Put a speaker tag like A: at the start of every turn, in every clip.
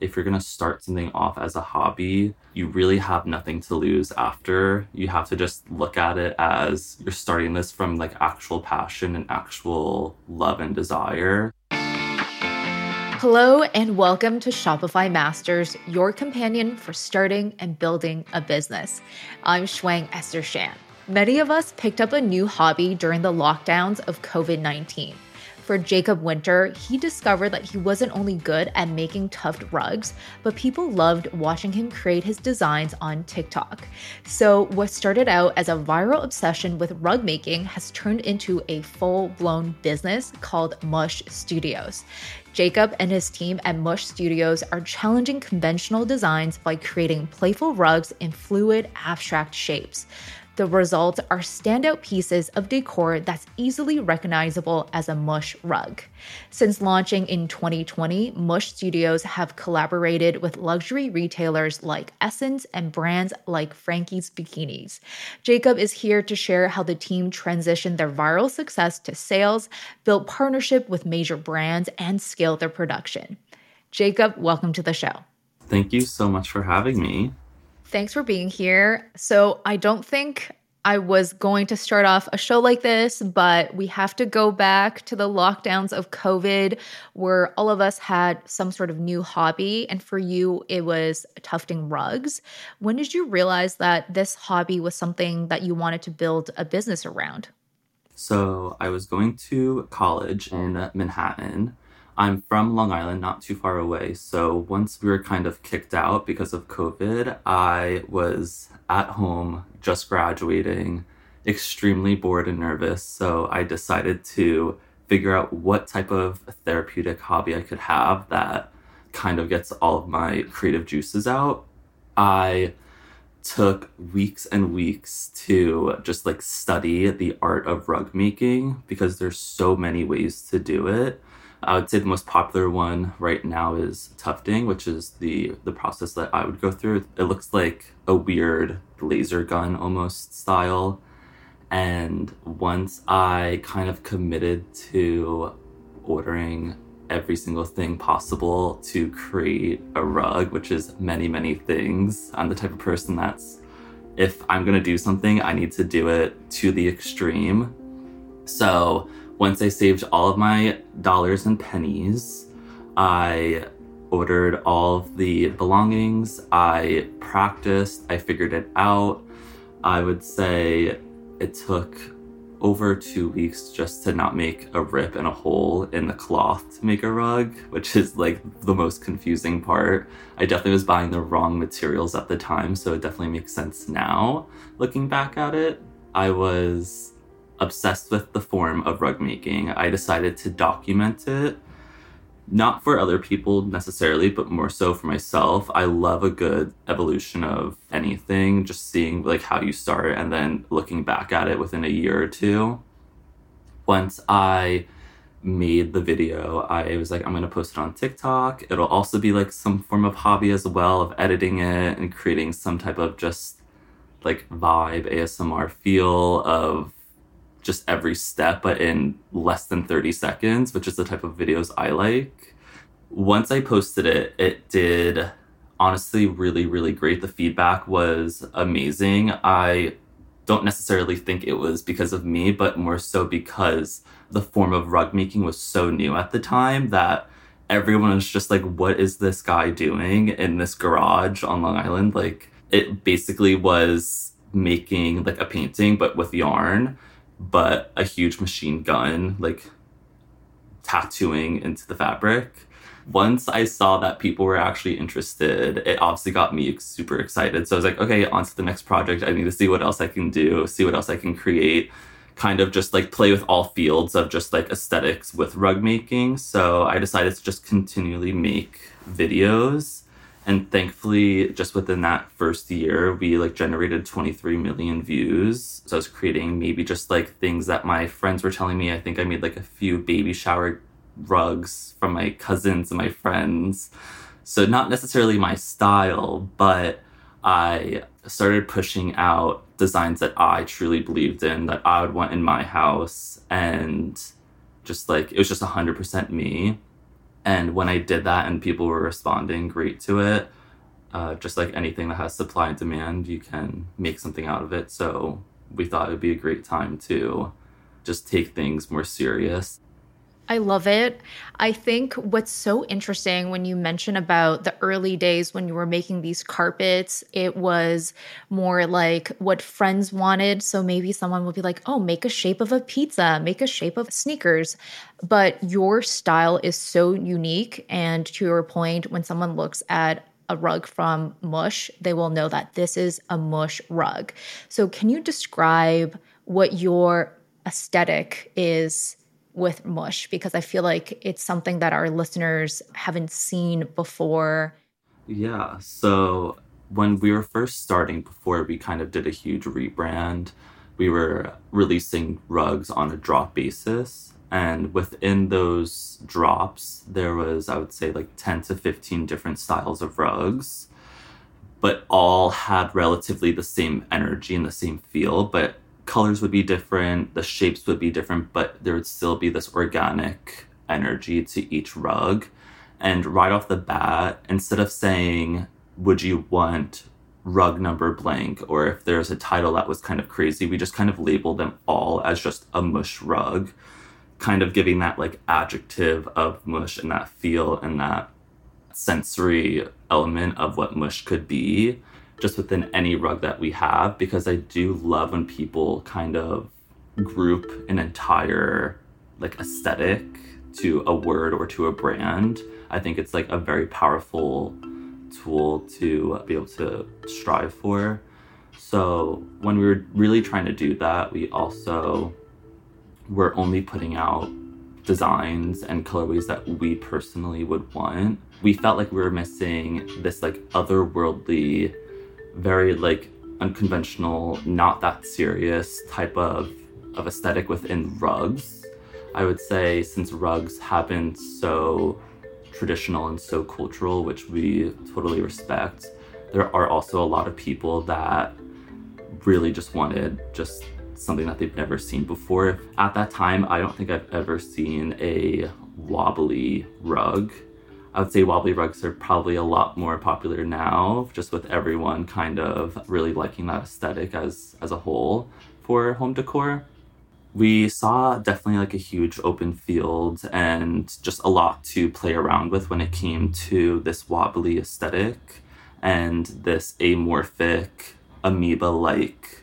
A: if you're going to start something off as a hobby, you really have nothing to lose after. You have to just look at it as you're starting this from like actual passion and actual love and desire.
B: Hello, and welcome to Shopify Masters, your companion for starting and building a business. I'm Shuang Esther Shan. Many of us picked up a new hobby during the lockdowns of COVID 19 for Jacob Winter, he discovered that he wasn't only good at making tufted rugs, but people loved watching him create his designs on TikTok. So, what started out as a viral obsession with rug making has turned into a full blown business called Mush Studios. Jacob and his team at Mush Studios are challenging conventional designs by creating playful rugs in fluid, abstract shapes. The results are standout pieces of decor that's easily recognizable as a Mush rug. Since launching in 2020, Mush Studios have collaborated with luxury retailers like SSENSE and brands like Frankie's Bikinis. Jacob is here to share how the team transitioned their viral success to sales, built partnership with major brands, and scaled their production. Jacob, welcome to the show.
A: Thank you so much for having me.
B: Thanks for being here. So, I don't think I was going to start off a show like this, but we have to go back to the lockdowns of COVID where all of us had some sort of new hobby. And for you, it was tufting rugs. When did you realize that this hobby was something that you wanted to build a business around?
A: So, I was going to college in Manhattan I'm from Long Island, not too far away. So once we were kind of kicked out because of COVID, I was at home just graduating, extremely bored and nervous. So I decided to figure out what type of therapeutic hobby I could have that kind of gets all of my creative juices out. I took weeks and weeks to just like study the art of rug making because there's so many ways to do it I would say the most popular one right now is tufting, which is the the process that I would go through. It looks like a weird laser gun almost style. And once I kind of committed to ordering every single thing possible to create a rug, which is many, many things, I'm the type of person that's if I'm gonna do something, I need to do it to the extreme. So once I saved all of my dollars and pennies, I ordered all of the belongings. I practiced, I figured it out. I would say it took over two weeks just to not make a rip and a hole in the cloth to make a rug, which is like the most confusing part. I definitely was buying the wrong materials at the time, so it definitely makes sense now looking back at it. I was obsessed with the form of rug making, I decided to document it. Not for other people necessarily, but more so for myself. I love a good evolution of anything, just seeing like how you start and then looking back at it within a year or two. Once I made the video, I was like, I'm gonna post it on TikTok. It'll also be like some form of hobby as well of editing it and creating some type of just like vibe, ASMR feel of just every step, but in less than 30 seconds, which is the type of videos I like. Once I posted it, it did honestly really, really great. The feedback was amazing. I don't necessarily think it was because of me, but more so because the form of rug making was so new at the time that everyone was just like, what is this guy doing in this garage on Long Island? Like, it basically was making like a painting, but with yarn but a huge machine gun, like tattooing into the fabric. Once I saw that people were actually interested, it obviously got me super excited. So I was like, okay, on to the next project. I need to see what else I can do, see what else I can create, kind of just like play with all fields of just like aesthetics with rug making. So I decided to just continually make videos and thankfully just within that first year we like generated 23 million views. So i was creating maybe just like things that my friends were telling me. I think i made like a few baby shower rugs from my cousins and my friends. So not necessarily my style but i started pushing out designs that i truly believed in that i would want in my house. And just like it was just 100% me And when I did that and people were responding great to it, uh, just like anything that has supply and demand, you can make something out of it. So we thought it would be a great time to just take things more serious.
B: I love it. I think what's so interesting when you mention about the early days when you were making these carpets, it was more like what friends wanted. So maybe someone would be like, oh, make a shape of a pizza, make a shape of sneakers. But your style is so unique. And to your point, when someone looks at a rug from Mush, they will know that this is a Mush rug. So, can you describe what your aesthetic is with Mush? Because I feel like it's something that our listeners haven't seen before.
A: Yeah. So, when we were first starting, before we kind of did a huge rebrand, we were releasing rugs on a drop basis and within those drops there was i would say like 10 to 15 different styles of rugs but all had relatively the same energy and the same feel but colors would be different the shapes would be different but there would still be this organic energy to each rug. And right off the bat instead of saying would you want rug number blank? or if there's a title that was kind of crazy we just kind of labeled them all as just a mush rug kind of giving that like adjective of mush and that feel and that sensory element of what mush could be just within any rug that we have because I do love when people kind of group an entire like aesthetic to a word or to a brand. I think it's like a very powerful tool to be able to strive for. So when we were really trying to do that, we also we're only putting out designs and colorways that we personally would want. We felt like we were missing this like otherworldly, very like unconventional, not that serious type of of aesthetic within rugs. I would say since rugs have been so traditional and so cultural, which we totally respect, there are also a lot of people that really just wanted just something that they've never seen before. At that time, I don't think I've ever seen a wobbly rug. I would say wobbly rugs are probably a lot more popular now, just with everyone kind of really liking that aesthetic as as a whole for home decor. We saw definitely like a huge open field and just a lot to play around with when it came to this wobbly aesthetic and this amorphic amoeba like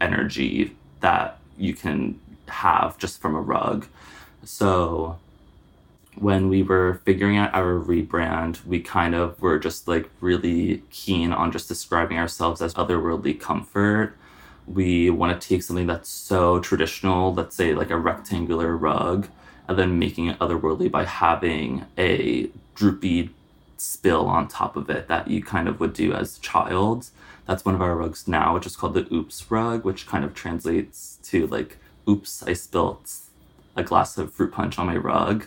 A: energy that you can have just from a rug. So when we were figuring out our rebrand, we kind of were just like really keen on just describing ourselves as otherworldly comfort. We want to take something that's so traditional, let's say like a rectangular rug, and then making it otherworldly by having a droopy spill on top of it that you kind of would do as a child. That's one of our rugs now, which is called the Oops rug, which kind of translates to like, oops, I spilt a glass of fruit punch on my rug.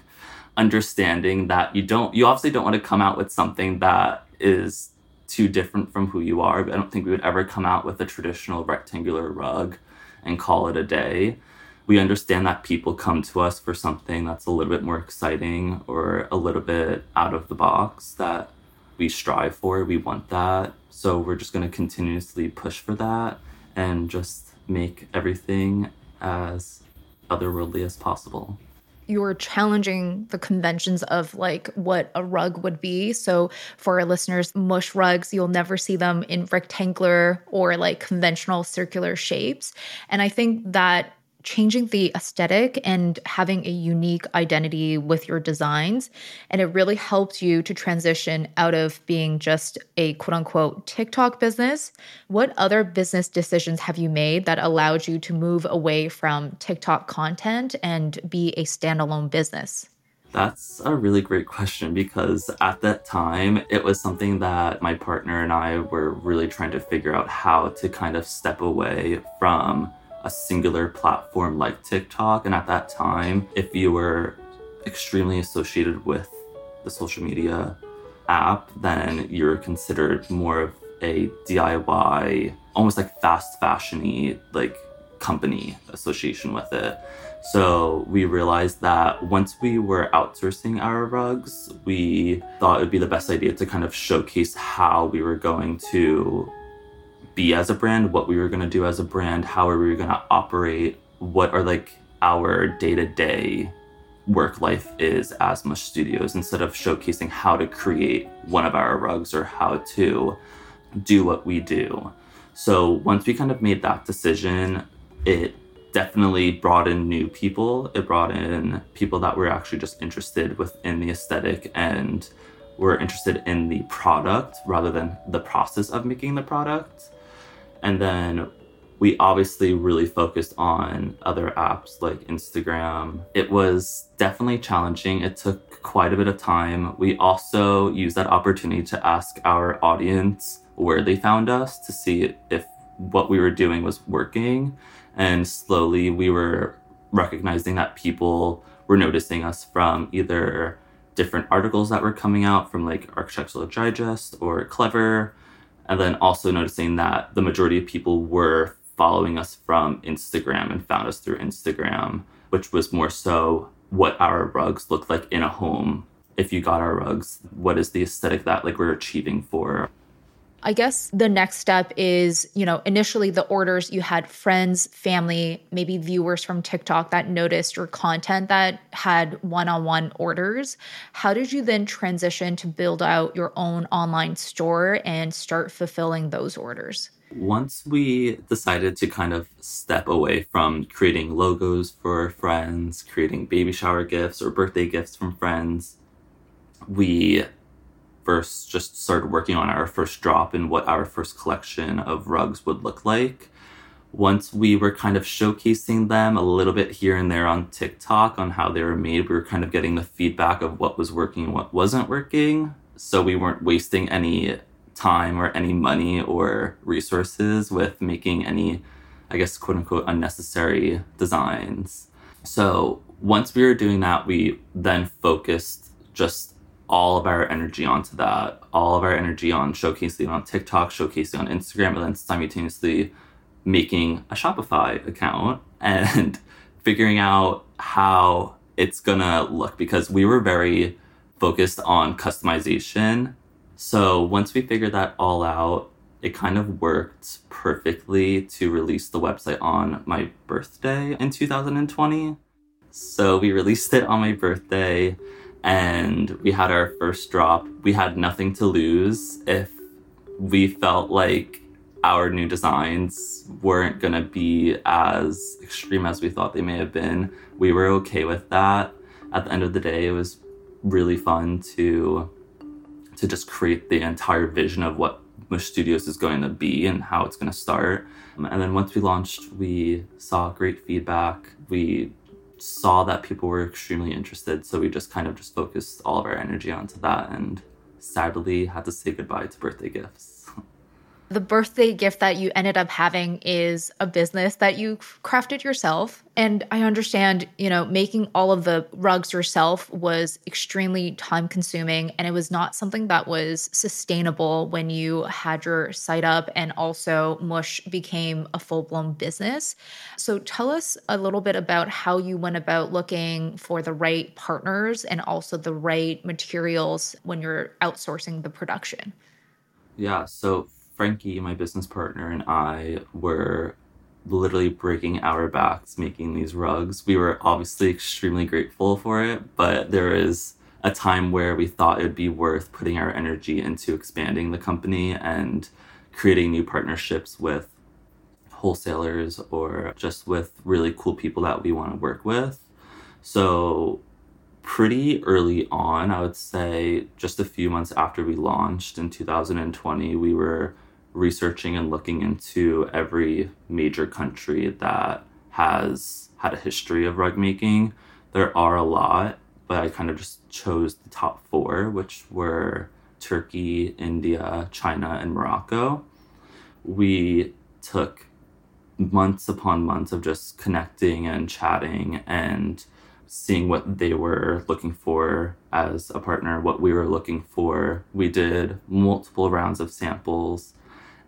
A: Understanding that you don't, you obviously don't want to come out with something that is too different from who you are. But I don't think we would ever come out with a traditional rectangular rug and call it a day. We understand that people come to us for something that's a little bit more exciting or a little bit out of the box that we strive for. We want that. So we're just going to continuously push for that and just make everything as otherworldly as possible
B: you're challenging the conventions of like what a rug would be. So for our listeners, mush rugs, you'll never see them in rectangular or like conventional circular shapes. And I think that changing the aesthetic and having a unique identity with your designs. And it really helps you to transition out of being just a quote unquote TikTok business. What other business decisions have you made that allowed you to move away from TikTok content and be a standalone business?
A: That's a really great question because at that time, it was something that my partner and I were really trying to figure out how to kind of step away from a singular platform like TikTok. And at that time, if you were extremely associated with the social media app, then you're considered more of a DIY, almost like fast fashiony, like company association with it. So we realized that once we were outsourcing our rugs, we thought it would be the best idea to kind of showcase how we were going to be as a brand, what we were going to do as a brand, how are we going to operate, what are like our day to day work life is as Mush Studios instead of showcasing how to create one of our rugs or how to do what we do. So once we kind of made that decision, it definitely brought in new people. It brought in people that were actually just interested within the aesthetic and were interested in the product rather than the process of making the product. And then we obviously really focused on other apps like Instagram. It was definitely challenging. It took quite a bit of time. We also used that opportunity to ask our audience where they found us to see if what we were doing was working. And slowly we were recognizing that people were noticing us from either different articles that were coming out from like Architectural Digest or Clever. And then also noticing that the majority of people were following us from Instagram and found us through Instagram, which was more so what our rugs looked like in a home. If you got our rugs, what is the aesthetic that like we're achieving for
B: I guess the next step is, you know, initially the orders you had friends, family, maybe viewers from TikTok that noticed your content that had one on one orders. How did you then transition to build out your own online store and start fulfilling those orders?
A: Once we decided to kind of step away from creating logos for friends, creating baby shower gifts or birthday gifts from friends, we first just started working on our first drop and what our first collection of rugs would look like. Once we were kind of showcasing them a little bit here and there on TikTok on how they were made, we were kind of getting the feedback of what was working and what wasn't working. So we weren't wasting any time or any money or resources with making any, I guess, quote unquote, unnecessary designs. So once we were doing that, we then focused just all of our energy onto that, all of our energy on showcasing on TikTok, showcasing on Instagram, and then simultaneously making a Shopify account and figuring out how it's gonna look because we were very focused on customization. So once we figured that all out, it kind of worked perfectly to release the website on my birthday in 2020. So we released it on my birthday and we had our first drop. We had nothing to lose if we felt like our new designs weren't going to be as extreme as we thought they may have been. We were okay with that. At the end of the day, it was really fun to to just create the entire vision of what Mush Studios is going to be and how it's going to start. And then once we launched, we saw great feedback. We saw that people were extremely interested, so we just kind of just focused all of our energy onto that and sadly had to say goodbye to birthday gifts
B: the birthday gift that you ended up having is a business that you crafted yourself. And I understand, you know, making all of the rugs yourself was extremely time consuming and it was not something that was sustainable when you had your site up and also Mush became a full blown business. So tell us a little bit about how you went about looking for the right partners and also the right materials when you're outsourcing the production.
A: Yeah. So Frankie, my business partner, and I were literally breaking our backs making these rugs. We were obviously extremely grateful for it, but there is a time where we thought it would be worth putting our energy into expanding the company and creating new partnerships with wholesalers or just with really cool people that we want to work with. So, pretty early on, I would say just a few months after we launched in 2020, we were researching and looking into every major country that has had a history of rug making. There are a lot, but I kind of just chose the top four, which were Turkey, India, China, and Morocco. We took months upon months of just connecting and chatting and seeing what they were looking for as a partner, what we were looking for. We did multiple rounds of samples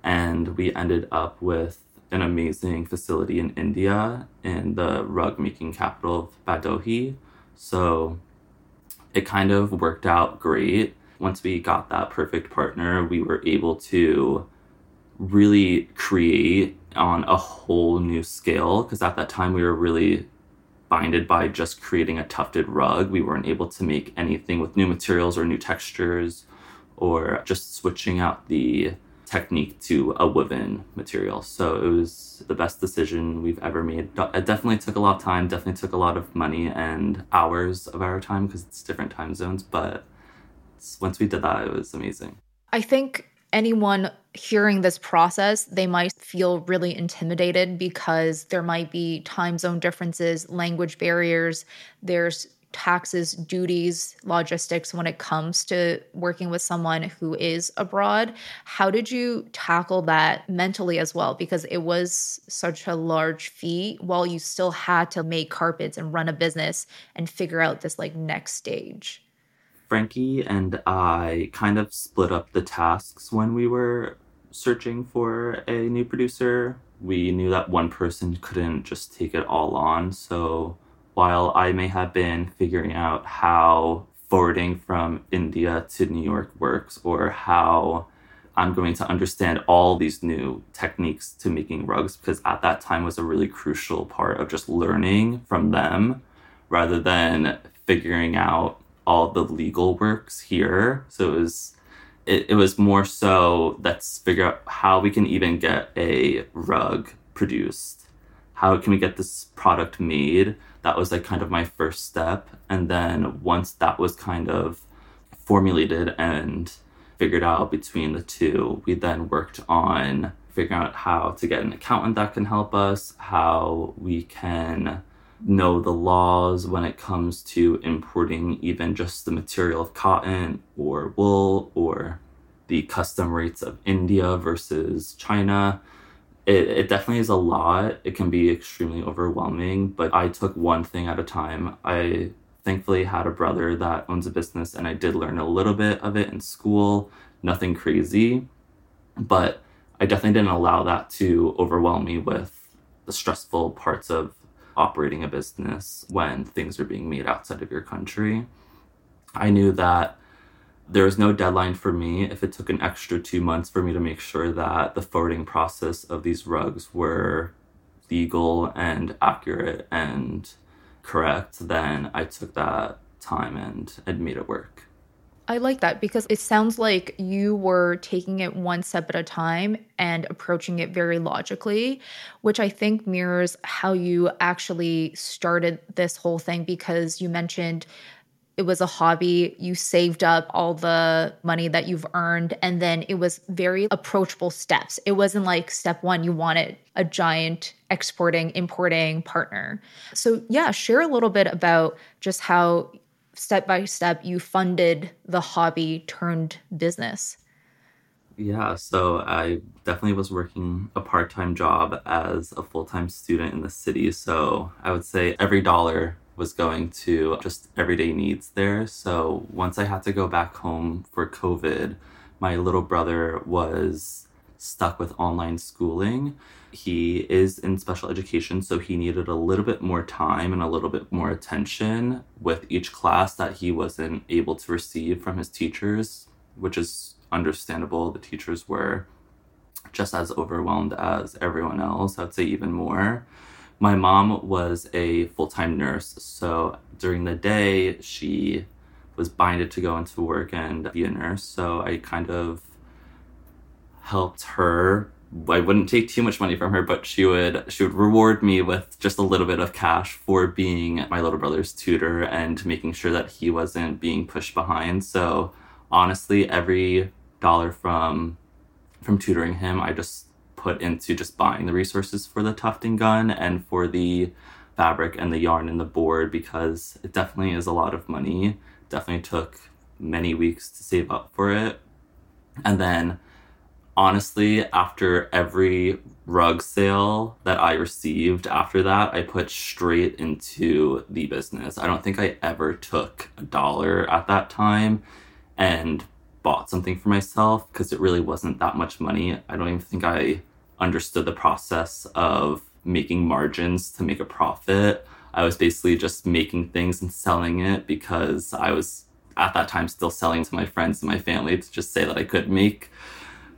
A: and we ended up with an amazing facility in India in the rug making capital of Bhadohi. So it kind of worked out great. Once we got that perfect partner, we were able to really create on a whole new scale because at that time we were really binded by just creating a tufted rug. We weren't able to make anything with new materials or new textures or just switching out the technique to a woven material. So it was the best decision we've ever made. It definitely took a lot of time, definitely took a lot of money and hours of our time because it's different time zones. But once we did that, it was amazing.
B: I think anyone hearing this process, they might feel really intimidated because there might be time zone differences, language barriers, there's taxes, duties, logistics when it comes to working with someone who is abroad. How did you tackle that mentally as well? Because it was such a large fee while you still had to make carpets and run a business and figure out this like next stage.
A: Frankie and I kind of split up the tasks when we were searching for a new producer. We knew that one person couldn't just take it all on. So while I may have been figuring out how forwarding from India to New York works or how I'm going to understand all these new techniques to making rugs because at that time was a really crucial part of just learning from them rather than figuring out all the legal works here. So it was it, it was more so let's figure out how we can even get a rug produced. How can we get this product made? That was like kind of my first step. And then once that was kind of formulated and figured out between the two, we then worked on figuring out how to get an accountant that can help us, how we can know the laws when it comes to importing even just the material of cotton or wool or the custom rates of India versus China. It, it definitely is a lot. It can be extremely overwhelming, but I took one thing at a time. I thankfully had a brother that owns a business and I did learn a little bit of it in school, nothing crazy, but I definitely didn't allow that to overwhelm me with the stressful parts of operating a business when things are being made outside of your country. I knew that there was no deadline for me if it took an extra two months for me to make sure that the forwarding process of these rugs were legal and accurate and correct, then I took that time and, and made it work.
B: I like that because it sounds like you were taking it one step at a time and approaching it very logically, which I think mirrors how you actually started this whole thing because you mentioned it was a hobby. You saved up all the money that you've earned, and then it was very approachable steps. It wasn't like step one, you wanted a giant exporting, importing partner. So, yeah, share a little bit about just how step by step you funded the hobby turned business?
A: Yeah, so I definitely was working a part time job as a full time student in the city. So I would say every dollar was going to just everyday needs there. So once I had to go back home for COVID, my little brother was stuck with online schooling. He is in special education, so he needed a little bit more time and a little bit more attention with each class that he wasn't able to receive from his teachers, which is understandable. The teachers were just as overwhelmed as everyone else, I'd say even more. My mom was a full time nurse, so during the day, she was binded to go into work and be a nurse. So I kind of helped her I wouldn't take too much money from her, but she would she would reward me with just a little bit of cash for being my little brother's tutor and making sure that he wasn't being pushed behind. So honestly, every dollar from from tutoring him, I just put into just buying the resources for the tufting gun and for the fabric and the yarn and the board because it definitely is a lot of money. Definitely took many weeks to save up for it. And then honestly, after every rug sale that I received after that, I put straight into the business. I don't think I ever took a dollar at that time and bought something for myself because it really wasn't that much money. I don't even think I understood the process of making margins to make a profit. I was basically just making things and selling it because I was at that time still selling to my friends and my family to just say that I could make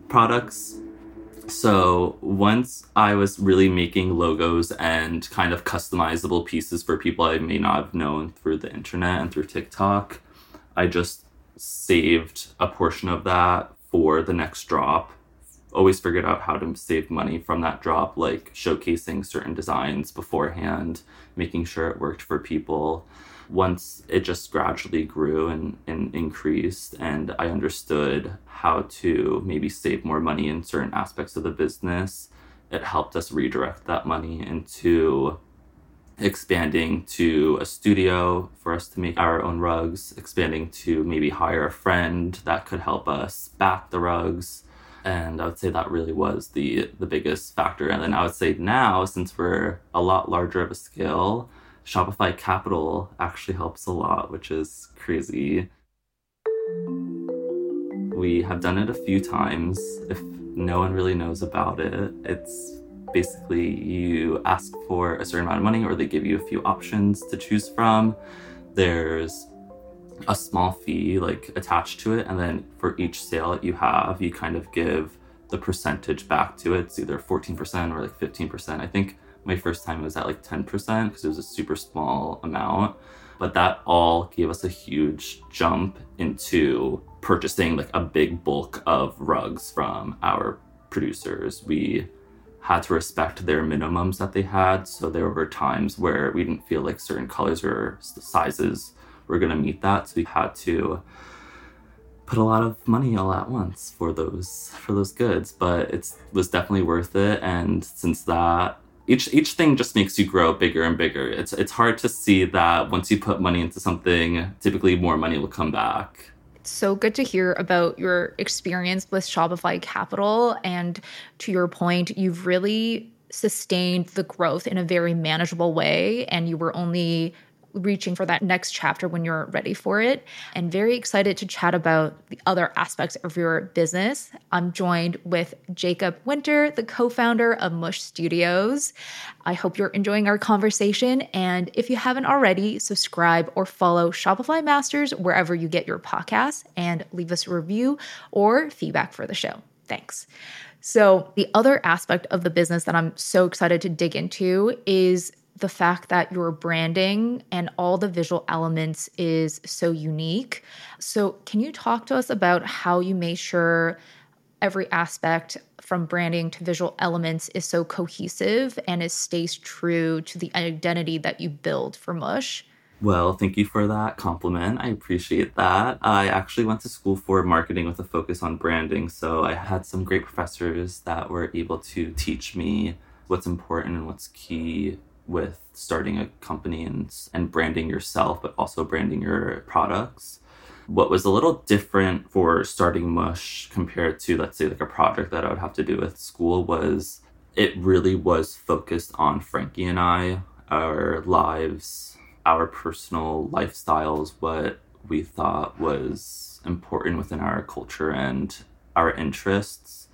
A: products. So once I was really making logos and kind of customizable pieces for people I may not have known through the internet and through TikTok, I just saved a portion of that for the next drop. Always figured out how to save money from that drop, like showcasing certain designs beforehand, making sure it worked for people. Once it just gradually grew and, and increased and i understood how to maybe save more money in certain aspects of the business it helped us redirect that money into expanding to a studio for us to make our own rugs expanding to maybe hire a friend that could help us back the rugs and i would say that really was the the biggest factor and then i would say now since we're a lot larger of a scale Shopify Capital actually helps a lot, which is crazy. We have done it a few times. If no one really knows about it, it's basically you ask for a certain amount of money or they give you a few options to choose from. There's a small fee like attached to it and then for each sale that you have you kind of give the percentage back to it it's either 14% or like 15% i think my first time it was at like 10% because it was a super small amount. But that all gave us a huge jump into purchasing like a big bulk of rugs from our producers. We had to respect their minimums that they had. So there were times where we didn't feel like certain colors or sizes were going to meet that. So we had to put a lot of money all at once for those for those goods but it was definitely worth it and since that each each thing just makes you grow bigger and bigger. It's it's hard to see that once you put money into something, typically more money will come back.
B: So good to hear about your experience with Shopify Capital and to your point, you've really sustained the growth in a very manageable way and you were only reaching for that next chapter when you're ready for it. And very excited to chat about the other aspects of your business. I'm joined with Jacob Winter, the co founder of Mush Studios. I hope you're enjoying our conversation. And if you haven't already, subscribe or follow Shopify Masters wherever you get your podcasts and leave us a review or feedback for the show. Thanks. So, the other aspect of the business that I'm so excited to dig into is the fact that your branding and all the visual elements is so unique. So, can you talk to us about how you make sure every aspect from branding to visual elements is so cohesive and it stays true to the identity that you build for Mush?
A: Well, thank you for that compliment. I appreciate that. I actually went to school for marketing with a focus on branding, so I had some great professors that were able to teach me what's important and what's key with starting a company and, and branding yourself, but also branding your products. What was a little different for starting Mush compared to, let's say, like a project that I would have to do with school was it really was focused on Frankie and I, our lives, our personal lifestyles, what we thought was important within our culture and our interests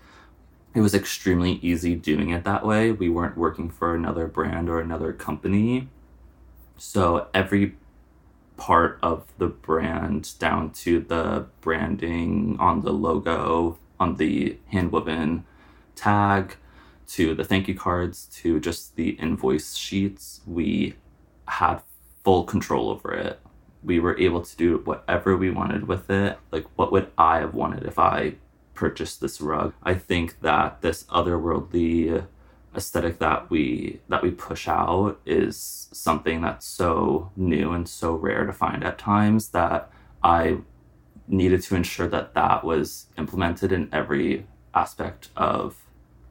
A: it was extremely easy doing it that way. We weren't working for another brand or another company. So every part of the brand, down to the branding on the logo, on the handwoven tag, to the thank you cards, to just the invoice sheets, we had full control over it. We were able to do whatever we wanted with it. Like, what would I have wanted if I purchase this rug. I think that this otherworldly aesthetic that we that we push out is something that's so new and so rare to find at times that I needed to ensure that that was implemented in every aspect of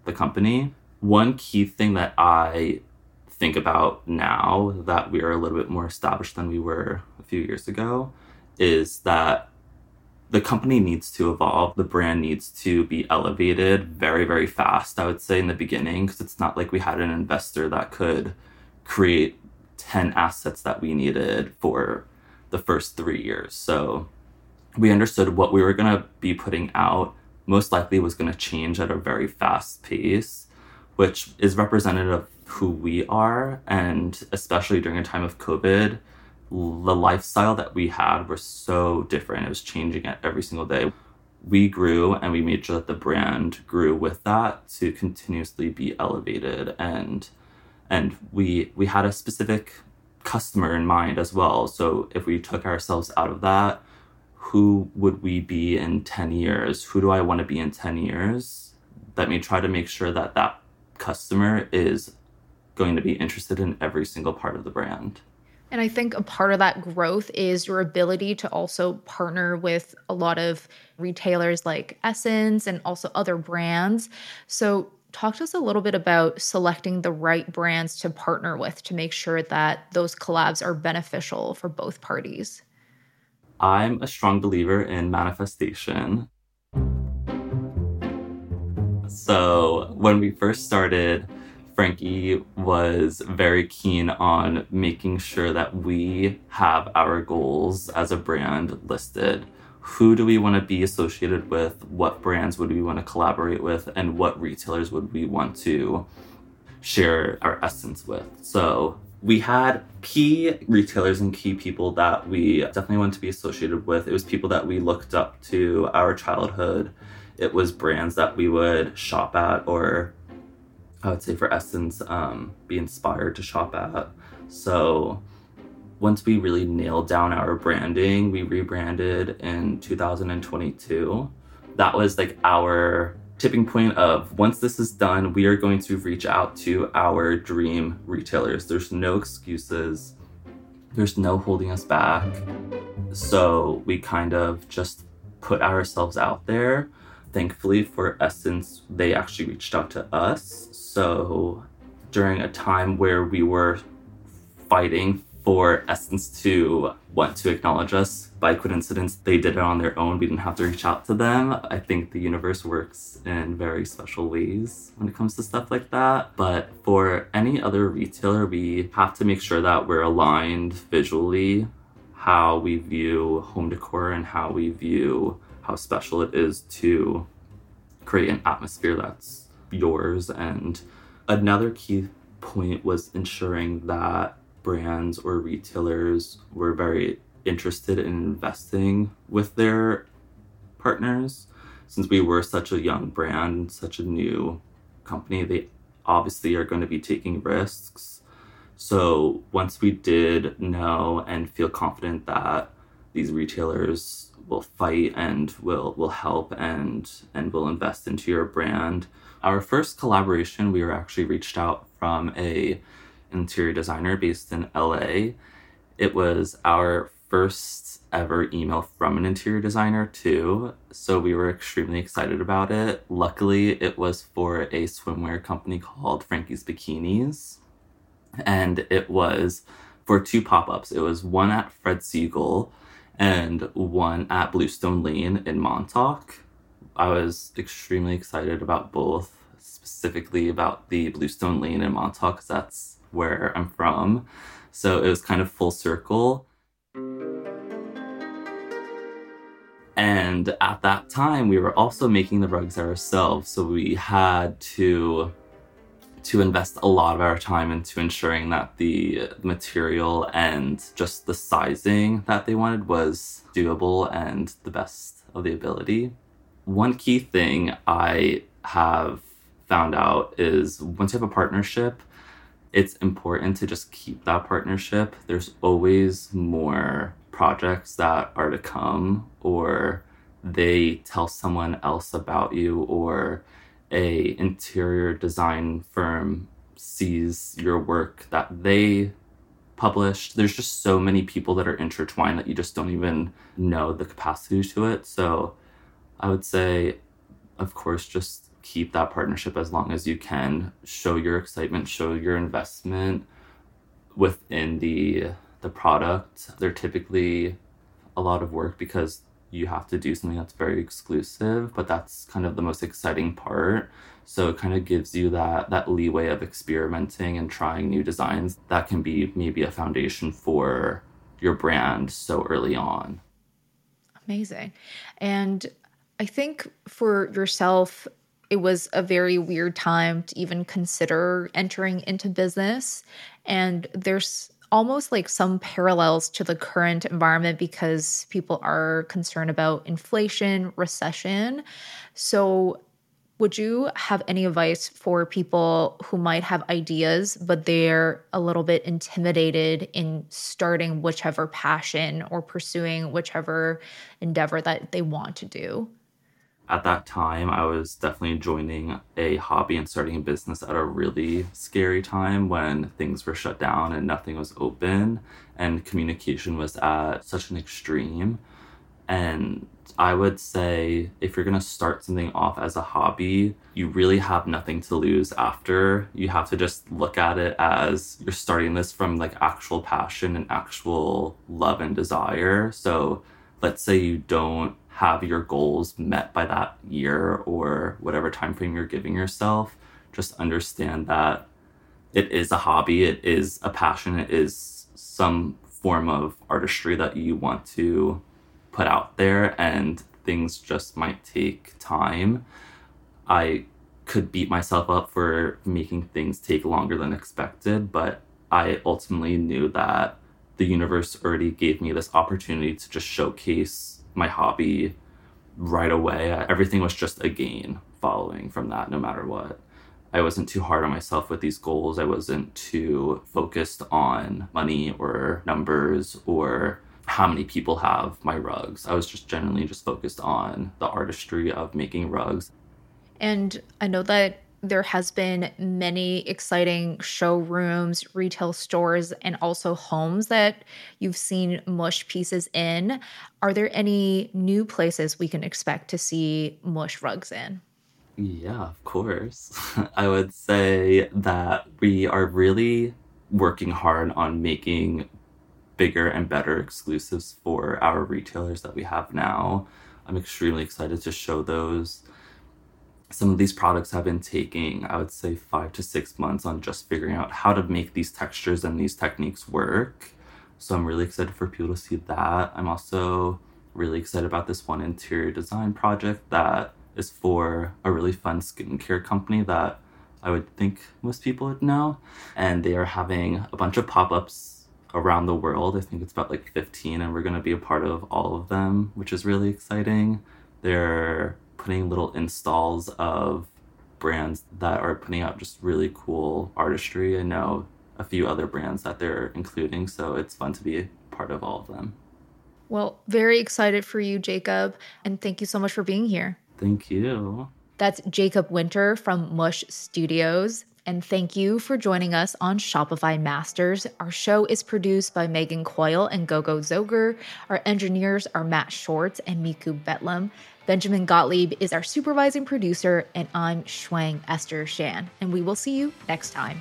A: the company. One key thing that I think about now that we are a little bit more established than we were a few years ago is that the company needs to evolve. The brand needs to be elevated very, very fast, I would say, in the beginning, because it's not like we had an investor that could create 10 assets that we needed for the first three years. So we understood what we were going to be putting out most likely was going to change at a very fast pace. which is representative of who we are. And especially during a time of COVID, the lifestyle that we had was so different. It was changing at every single day. We grew and we made sure that the brand grew with that to continuously be elevated and and we we had a specific customer in mind as well. So if we took ourselves out of that, who would we be in 10 years? Who do I want to be in 10 years? Let me try to make sure that that customer is going to be interested in every single part of the brand.
B: And I think a part of that growth is your ability to also partner with a lot of retailers like SSENSE and also other brands. So, talk to us a little bit about selecting the right brands to partner with to make sure that those collabs are beneficial for both parties.
A: I'm a strong believer in manifestation. So, when we first started, Frankie was very keen on making sure that we have our goals as a brand listed. Who do we want to be associated with? What brands would we want to collaborate with? And what retailers would we want to share our essence with? So we had key retailers and key people that we definitely want to be associated with. It was people that we looked up to our childhood. It was brands that we would shop at or I would say for SSENSE, um, be inspired to shop at. So once we really nailed down our branding, we rebranded in 2022. That was like our tipping point of once this is done, we are going to reach out to our dream retailers. There's no excuses. There's no holding us back. So we kind of just put ourselves out there. Thankfully for SSENSE, they actually reached out to us so during a time where we were fighting for SSENSE to want to acknowledge us, by coincidence, they did it on their own. We didn't have to reach out to them. I think the universe works in very special ways when it comes to stuff like that. But for any other retailer, we have to make sure that we're aligned visually how we view home decor and how we view how special it is to create an atmosphere that's yours. And another key point was ensuring that brands or retailers were very interested in investing with their partners. Since we were such a young brand, such a new company, they obviously are going to be taking risks. So once we did know and feel confident that these retailers will fight and will will help and and will invest into your brand, our first collaboration, we were actually reached out from a interior designer based in LA. It was our first ever email from an interior designer too, so we were extremely excited about it. Luckily, it was for a swimwear company called Frankie's Bikinis, and it was for two pop-ups. It was one at Fred Segal and one at Bluestone Lane in Montauk. I was extremely excited about both, specifically about the Bluestone Lane in Montauk, because that's where I'm from. So it was kind of full circle. And at that time, we were also making the rugs ourselves. So we had to to invest a lot of our time into ensuring that the material and just the sizing that they wanted was doable and the best of the ability one key thing I have found out is once you have a partnership, it's important to just keep that partnership. There's always more projects that are to come, or they tell someone else about you, or a interior design firm sees your work that they published. There's just so many people that are intertwined that you just don't even know the capacity to it. So I would say, of course, just keep that partnership as long as you can. Show your excitement, show your investment within the the product. They're typically a lot of work because you have to do something that's very exclusive, but that's kind of the most exciting part. So it kind of gives you that that leeway of experimenting and trying new designs that can be maybe a foundation for your brand so early on.
B: Amazing. And I think for yourself, it was a very weird time to even consider entering into business. And there's almost like some parallels to the current environment because people are concerned about inflation, recession. So, would you have any advice for people who might have ideas, but they're a little bit intimidated in starting whichever passion or pursuing whichever endeavor that they want to do?
A: At that time, I was definitely joining a hobby and starting a business at a really scary time when things were shut down and nothing was open and communication was at such an extreme. And I would say if you're going to start something off as a hobby, you really have nothing to lose after. You have to just look at it as you're starting this from like actual passion and actual love and desire. So let's say you don't have your goals met by that year or whatever time frame you're giving yourself just understand that it is a hobby it is a passion it is some form of artistry that you want to put out there and things just might take time. I could beat myself up for making things take longer than expected but i ultimately knew that the universe already gave me this opportunity to just showcase my hobby right away. Everything was just a gain following from that, no matter what. I wasn't too hard on myself with these goals. I wasn't too focused on money or numbers or how many people have my rugs. I was just generally just focused on the artistry of making rugs.
B: And I know that there has been many exciting showrooms, retail stores, and also homes that you've seen mush pieces in. Are there any new places we can expect to see mush rugs in?
A: Yeah, of course. I would say that we are really working hard on making bigger and better exclusives for our retailers that we have now. I'm extremely excited to show those some of these products have been taking, I would say, five to six months on just figuring out how to make these textures and these techniques work. So I'm really excited for people to see that. I'm also really excited about this one interior design project that is for a really fun skincare company that I would think most people would know. And they are having a bunch of pop ups around the world. I think it's about like 15, and we're going to be a part of all of them, which is really exciting. They're putting little installs of brands that are putting out just really cool artistry. I know a few other brands that they're including, so it's fun to be part of all of them.
B: Well, very excited for you, Jacob, and thank you so much for being here.
A: Thank you.
B: That's Jacob Winter from Mush Studios. And thank you for joining us on Shopify Masters. Our show is produced by Megan Coyle and Gogo Zoger. Our engineers are Matt Shorts and Miku Betlam. Benjamin Gottlieb is our supervising producer, and I'm Shuang Esther Shan. And we will see you next time.